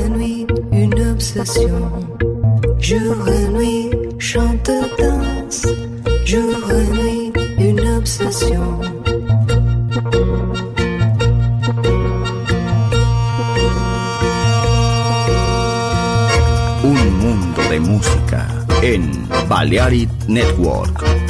et nuit, une obsession. Jour et nuit, chante, danse. Jour et nuit, une obsession. Un mundo de música en Balearic Network.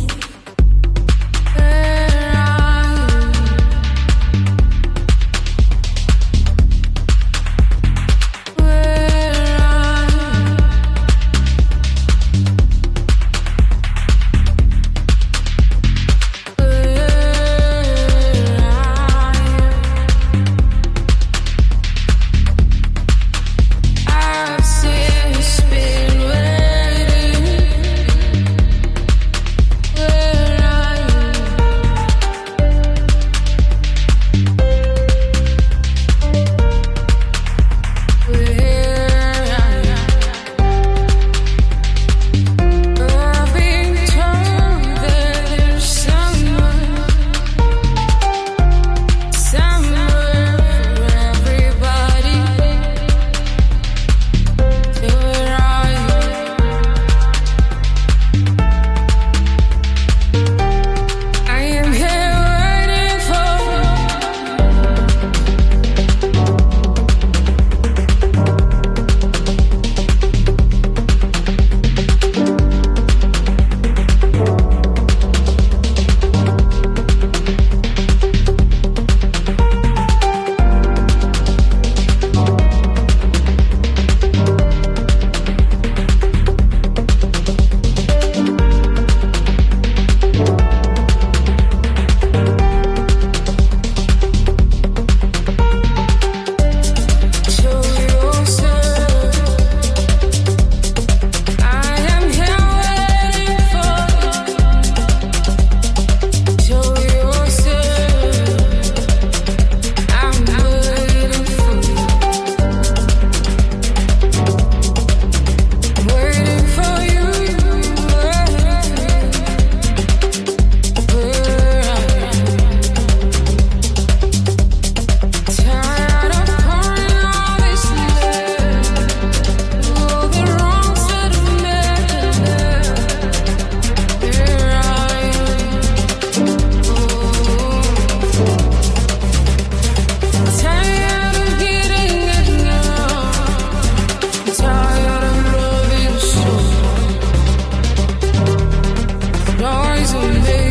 poison me